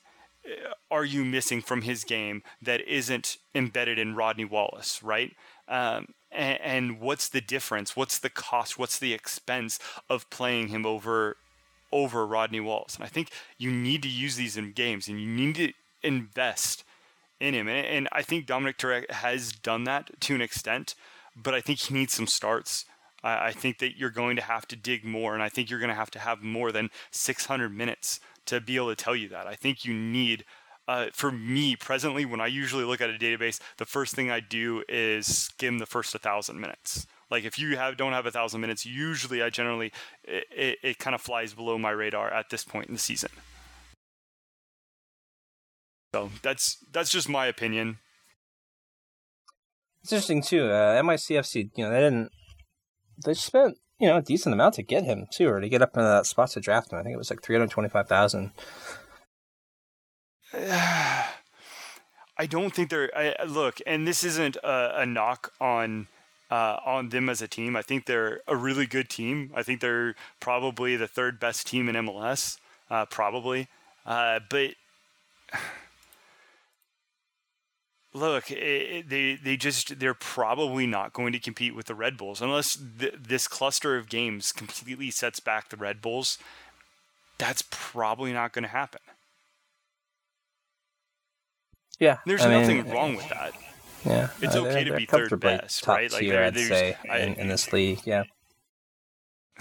uh, are you missing from his game that isn't embedded in Rodney Wallace, right? Um, and, and what's the difference? What's the cost? What's the expense of playing him over over Rodney Wallace? And I think you need to use these in games, and you need to invest in him. And, and I think Domènec Torrent has done that to an extent, but I think he needs some starts. I, I think that you're going to have to dig more, and I think you're going to have to have more than 600 minutes to be able to tell you that. I think you need. Uh, for me, presently, when I usually look at a database, the first thing I do is skim the first 1,000 minutes. Like if you have don't have a thousand minutes, usually I generally it, it, it kind of flies below my radar at this point in the season. So that's that's just my opinion. It's interesting too. Uh, NYCFC, you know, they didn't. They spent you know a decent amount to get him too, or to get up into that spot to draft him. I think it was like three hundred twenty-five thousand. I don't think they're. I, look, and this isn't a, a knock on uh, on them as a team. I think they're a really good team. I think they're probably the third best team in MLS, uh, probably. Uh, but look, it, they they just they're probably not going to compete with the Red Bulls unless th- this cluster of games completely sets back the Red Bulls. That's probably not going to happen. Yeah, There's I mean, nothing wrong with that. Yeah, It's uh, okay to be third best, right? Like, tier, I'd there's- say I- in, in this league. Yeah,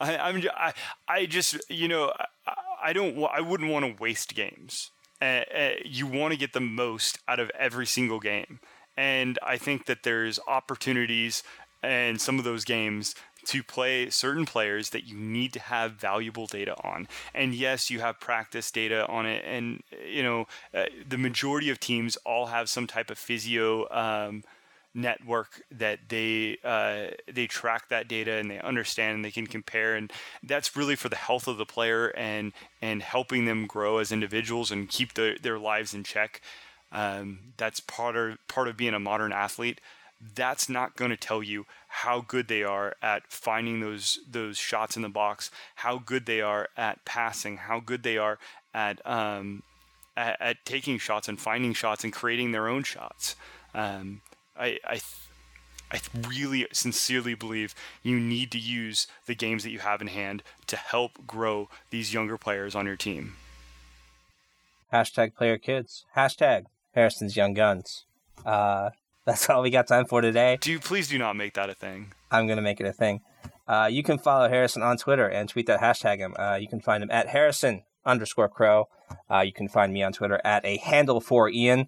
I, I'm I I just you know I, I don't I wouldn't want to waste games. Uh, uh, you want to get the most out of every single game, and I think that there's opportunities in some of those games to play certain players that you need to have valuable data on. And yes, you have practice data on it, and you know uh, the majority of teams all have some type of physio. Um, network that they uh, they track that data and they understand and they can compare and that's really for the health of the player and and helping them grow as individuals and keep the, their lives in check um, that's part of part of being a modern athlete that's not going to tell you how good they are at finding those those shots in the box, how good they are at passing, how good they are at um, at, at taking shots and finding shots and creating their own shots. Um, I I, I really sincerely believe you need to use the games that you have in hand to help grow these younger players on your team. Hashtag player kids. Hashtag Harrison's Young Guns. Uh, that's all we got time for today. Do please do not make that a thing. I'm going to make it a thing. Uh, you can follow Harrison on Twitter and tweet that hashtag him. Uh, you can find him at Harrison underscore Crow. Uh, you can find me on Twitter at a handle for Ian.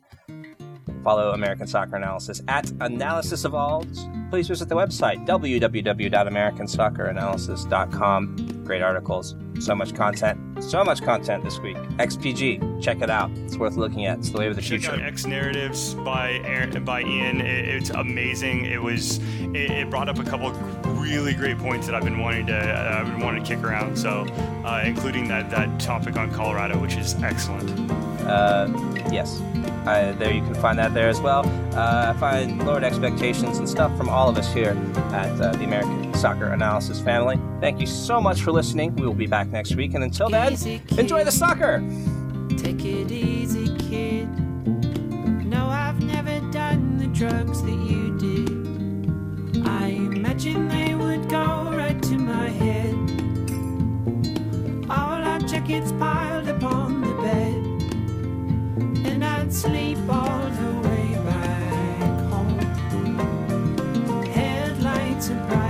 Follow American Soccer Analysis at Analysis Evolved. Please visit the website www.americansocceranalysis.com. Great articles, so much content, so much content this week. XPG, check it out. It's worth looking at. It's the way of the Check future. out X Narratives by Aaron, by Ian. It, it's amazing. It was it, it brought up a couple really great points that I've been wanting to uh, I've been wanting to kick around. So, uh, including that that topic on Colorado, which is excellent. Uh, yes, uh, there you can find that there as well. Uh, I find lowered expectations and stuff from all of us here at uh, the American Soccer Analysis family. Thank you so much for listening. We will be back next week, and until then, enjoy the soccer. Take it easy, kid. No, I've never done the drugs that you did. I imagine they would go right to my head. All our jackets piled upon. And